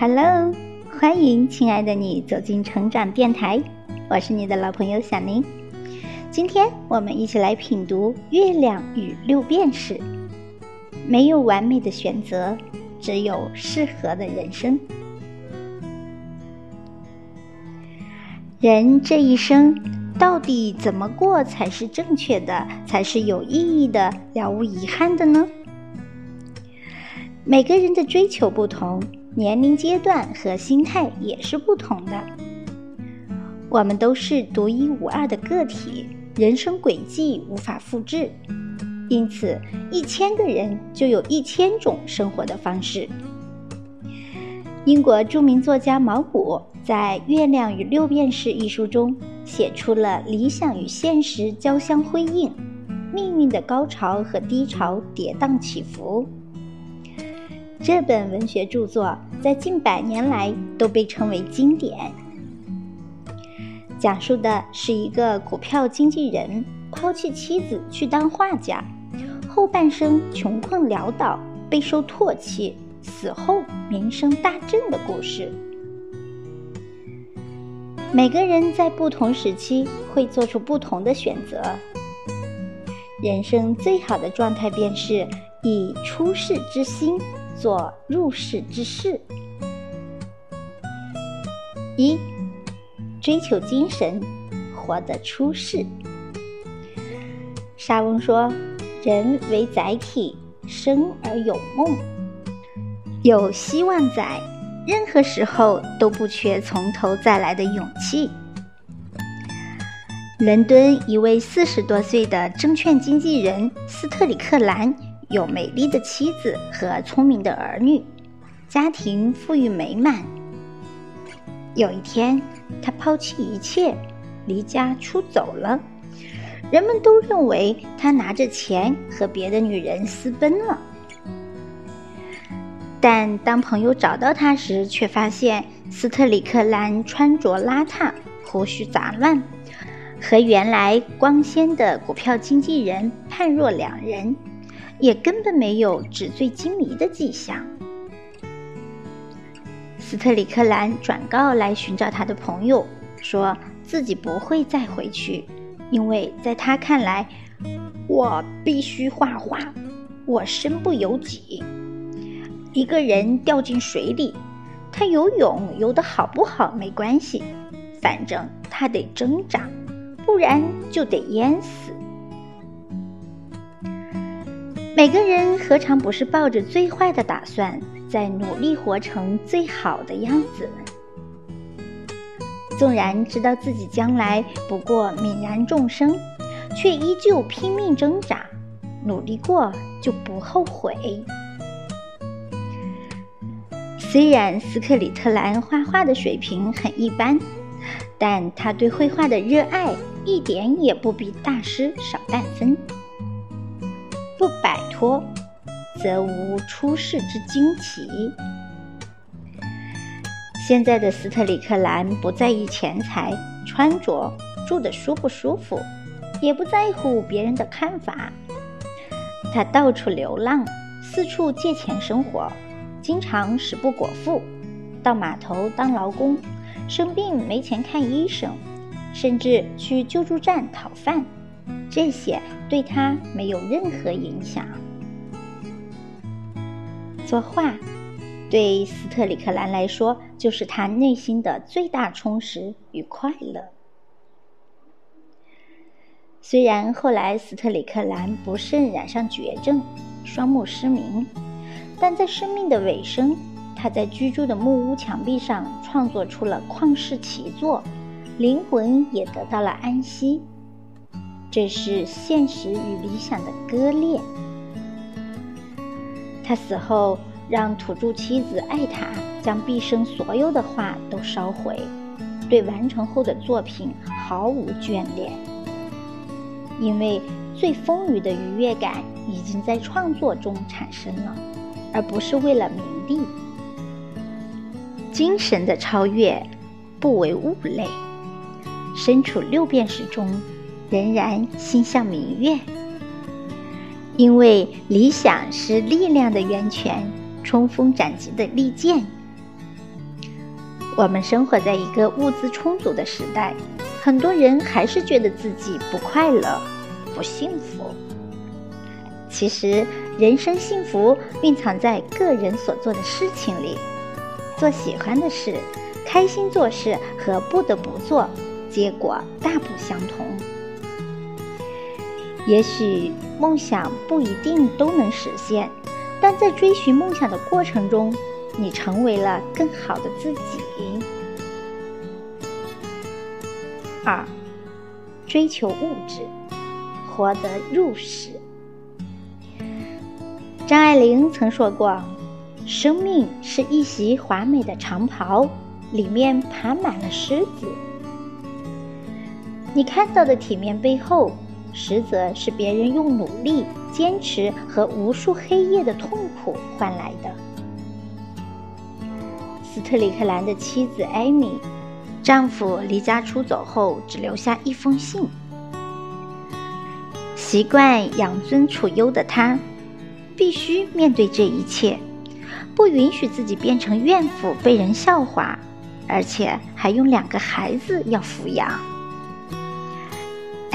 Hello，欢迎亲爱的你走进成长电台，我是你的老朋友小宁。今天我们一起来品读《月亮与六便士》。没有完美的选择，只有适合的人生。人这一生到底怎么过才是正确的，才是有意义的，了无遗憾的呢？每个人的追求不同。年龄阶段和心态也是不同的。我们都是独一无二的个体，人生轨迹无法复制，因此一千个人就有一千种生活的方式。英国著名作家毛姆在《月亮与六便士》一书中写出了理想与现实交相辉映，命运的高潮和低潮跌宕起伏。这本文学著作在近百年来都被称为经典。讲述的是一个股票经纪人抛弃妻子去当画家，后半生穷困潦倒，备受唾弃，死后名声大振的故事。每个人在不同时期会做出不同的选择。人生最好的状态便是以出世之心。做入世之事。一，追求精神，活得出世。沙翁说：“人为载体，生而有梦，有希望在，任何时候都不缺从头再来的勇气。”伦敦一位四十多岁的证券经纪人斯特里克兰。有美丽的妻子和聪明的儿女，家庭富裕美满。有一天，他抛弃一切，离家出走了。人们都认为他拿着钱和别的女人私奔了。但当朋友找到他时，却发现斯特里克兰穿着邋遢，胡须杂乱，和原来光鲜的股票经纪人判若两人。也根本没有纸醉金迷的迹象。斯特里克兰转告来寻找他的朋友，说自己不会再回去，因为在他看来，我必须画画。我身不由己，一个人掉进水里，他游泳游得好不好没关系，反正他得挣扎，不然就得淹死。每个人何尝不是抱着最坏的打算，在努力活成最好的样子？纵然知道自己将来不过泯然众生，却依旧拼命挣扎，努力过就不后悔。虽然斯克里特兰画画的水平很一般，但他对绘画的热爱一点也不比大师少半分。不摆脱，则无出世之惊奇。现在的斯特里克兰不在意钱财、穿着、住的舒不舒服，也不在乎别人的看法。他到处流浪，四处借钱生活，经常食不果腹，到码头当劳工，生病没钱看医生，甚至去救助站讨饭。这些对他没有任何影响。作画，对斯特里克兰来说，就是他内心的最大充实与快乐。虽然后来斯特里克兰不慎染上绝症，双目失明，但在生命的尾声，他在居住的木屋墙壁上创作出了旷世奇作，灵魂也得到了安息。这是现实与理想的割裂。他死后，让土著妻子艾塔将毕生所有的画都烧毁，对完成后的作品毫无眷恋，因为最丰腴的愉悦感已经在创作中产生了，而不是为了名利。精神的超越，不为物类，身处六便士中。仍然心向明月，因为理想是力量的源泉，冲锋斩棘的利剑。我们生活在一个物资充足的时代，很多人还是觉得自己不快乐、不幸福。其实，人生幸福蕴藏在个人所做的事情里。做喜欢的事，开心做事和不得不做，结果大不相同。也许梦想不一定都能实现，但在追寻梦想的过程中，你成为了更好的自己。二，追求物质，活得入世。张爱玲曾说过：“生命是一袭华美的长袍，里面爬满了虱子。你看到的体面背后，实则是别人用努力、坚持和无数黑夜的痛苦换来的。”斯特里克兰的妻子艾米，丈夫离家出走后，只留下一封信。习惯养尊处优的她。必须面对这一切，不允许自己变成怨妇被人笑话，而且还有两个孩子要抚养。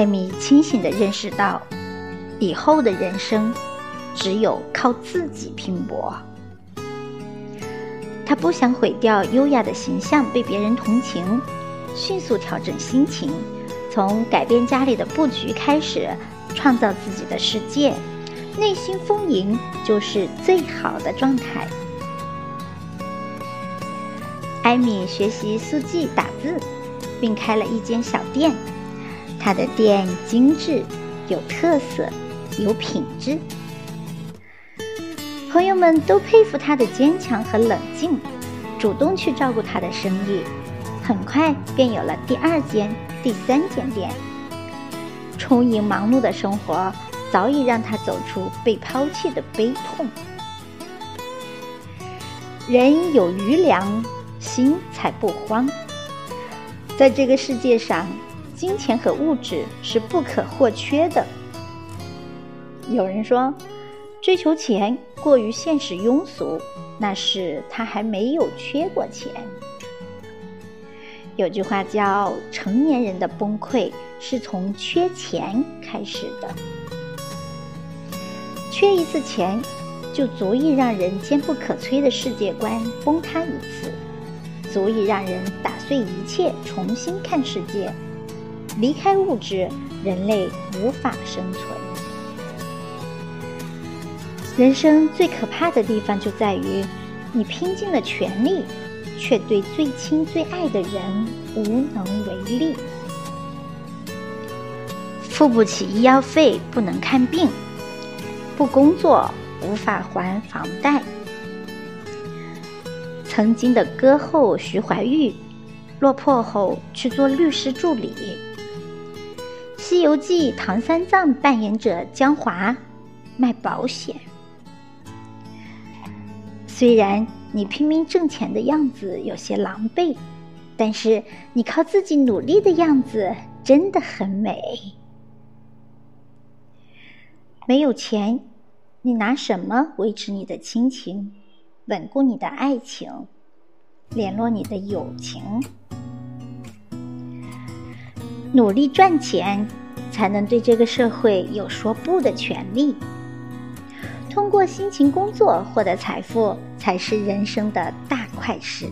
艾米清醒地认识到，以后的人生只有靠自己拼搏。她不想毁掉优雅的形象被别人同情，迅速调整心情，从改变家里的布局开始，创造自己的世界。内心丰盈就是最好的状态。艾米学习速记打字，并开了一间小店。他的店精致、有特色、有品质。朋友们都佩服他的坚强和冷静，主动去照顾他的生意。很快便有了第二间、第三间店。充盈忙碌的生活。早已让他走出被抛弃的悲痛。人有余粮，心才不慌。在这个世界上，金钱和物质是不可或缺的。有人说，追求钱过于现实庸俗，那是他还没有缺过钱。有句话叫“成年人的崩溃是从缺钱开始的”。缺一次钱，就足以让人坚不可摧的世界观崩塌一次，足以让人打碎一切，重新看世界。离开物质，人类无法生存。人生最可怕的地方就在于，你拼尽了全力，却对最亲最爱的人无能为力。付不起医药费，不能看病。不工作无法还房贷。曾经的歌后徐怀钰，落魄后去做律师助理。《西游记》唐三藏扮演者江华，卖保险。虽然你拼命挣钱的样子有些狼狈，但是你靠自己努力的样子真的很美。没有钱。你拿什么维持你的亲情，稳固你的爱情，联络你的友情？努力赚钱，才能对这个社会有说不的权利。通过辛勤工作获得财富，才是人生的大快事。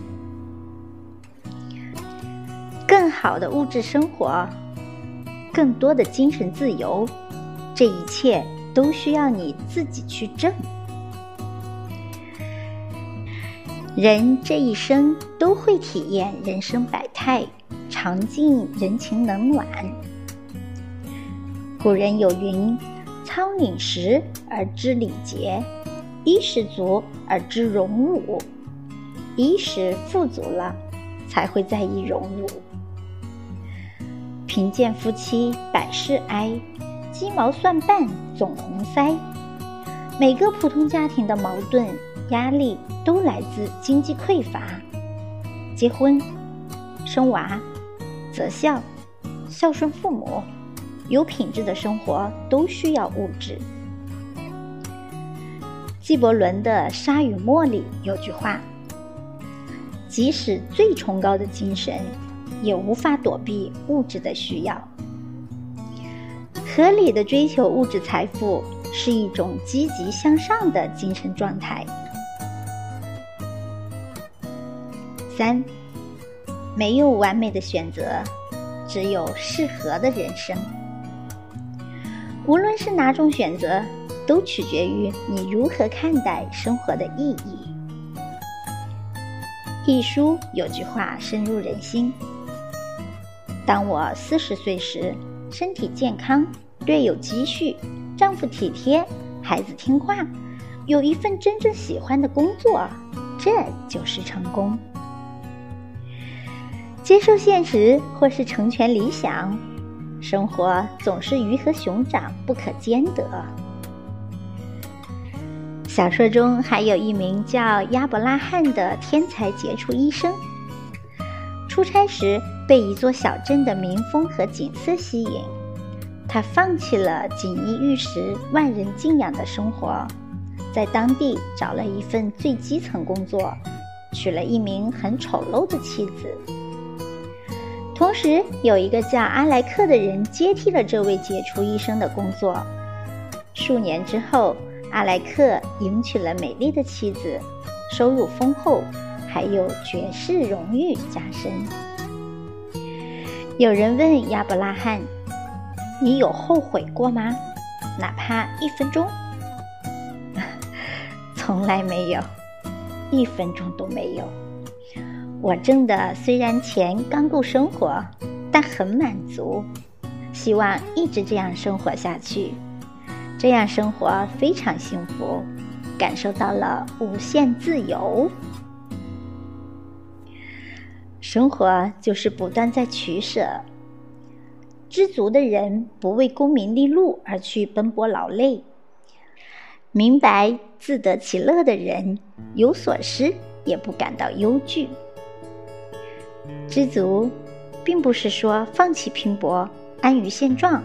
更好的物质生活，更多的精神自由，这一切。都需要你自己去挣。人这一生都会体验人生百态，尝尽人情冷暖。古人有云：“仓廪实而知礼节，衣食足而知荣辱。”衣食富足了，才会在意荣辱。贫贱夫妻百事哀。鸡毛蒜瓣总红腮，每个普通家庭的矛盾、压力都来自经济匮乏。结婚、生娃、择校、孝顺父母，有品质的生活都需要物质。纪伯伦的《沙与沫》里有句话：“即使最崇高的精神，也无法躲避物质的需要。合理的追求物质财富是一种积极向上的精神状态。三，没有完美的选择，只有适合的人生。无论是哪种选择，都取决于你如何看待生活的意义。一书有句话深入人心：当我四十岁时，身体健康。略有积蓄，丈夫体贴，孩子听话，有一份真正喜欢的工作，这就是成功。接受现实或是成全理想，生活总是鱼和熊掌不可兼得。小说中还有一名叫亚伯拉罕的天才杰出医生，出差时被一座小镇的民风和景色吸引。他放弃了锦衣玉食、万人敬仰的生活，在当地找了一份最基层工作，娶了一名很丑陋的妻子。同时，有一个叫阿莱克的人接替了这位杰出医生的工作。数年之后，阿莱克迎娶了美丽的妻子，收入丰厚，还有爵士荣誉加身。有人问亚伯拉罕。你有后悔过吗？哪怕一分钟？从来没有，一分钟都没有。我挣的虽然钱刚够生活，但很满足，希望一直这样生活下去。这样生活非常幸福，感受到了无限自由。生活就是不断在取舍。知足的人不为功名利禄而去奔波劳累，明白自得其乐的人有所失也不感到忧惧。知足，并不是说放弃拼搏、安于现状，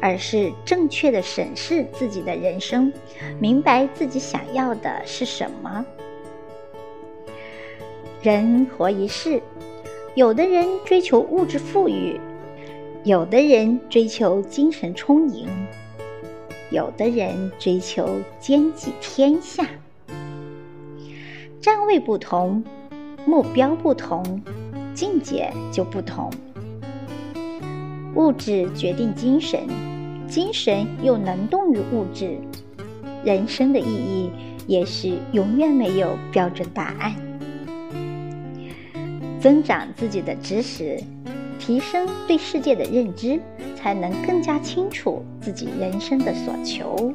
而是正确的审视自己的人生，明白自己想要的是什么。人活一世，有的人追求物质富裕。有的人追求精神充盈，有的人追求兼济天下。站位不同，目标不同，境界就不同。物质决定精神，精神又能动于物质。人生的意义也许永远没有标准答案。增长自己的知识。提升对世界的认知，才能更加清楚自己人生的所求。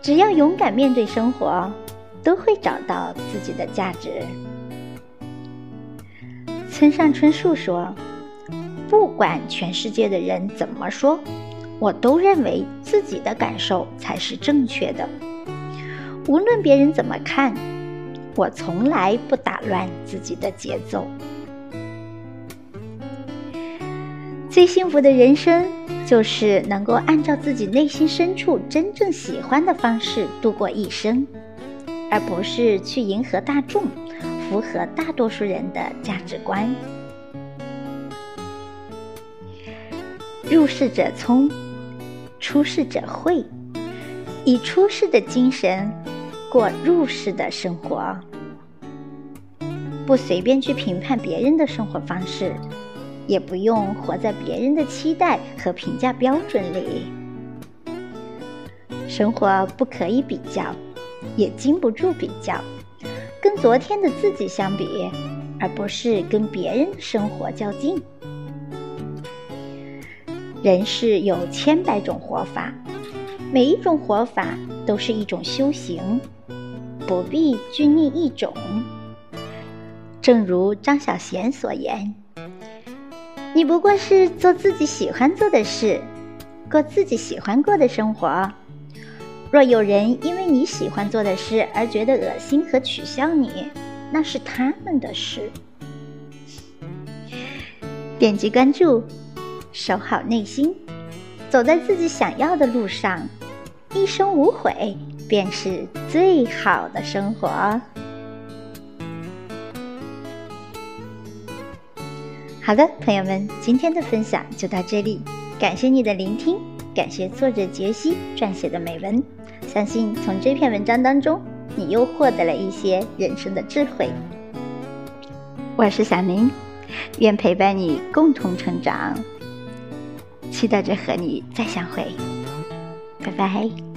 只要勇敢面对生活，都会找到自己的价值。村上春树说：“不管全世界的人怎么说，我都认为自己的感受才是正确的。无论别人怎么看，我从来不打乱自己的节奏。”最幸福的人生，就是能够按照自己内心深处真正喜欢的方式度过一生，而不是去迎合大众，符合大多数人的价值观。入世者聪，出世者慧，以出世的精神过入世的生活，不随便去评判别人的生活方式。也不用活在别人的期待和评价标准里。生活不可以比较，也经不住比较，跟昨天的自己相比，而不是跟别人的生活较劲。人世有千百种活法，每一种活法都是一种修行，不必拘泥一种。正如张小娴所言。你不过是做自己喜欢做的事，过自己喜欢过的生活。若有人因为你喜欢做的事而觉得恶心和取笑你那是他们的事。点击关注守好内心走在自己想要的路上一生无悔便是最好的生活。好的朋友们今天的分享就到这里感谢你的聆听。感谢作者杰西撰写的美文，相信从这篇文章当中，你又获得了一些人生的智慧。我是小宁，愿陪伴你共同成长，期待着和你再相会，拜拜。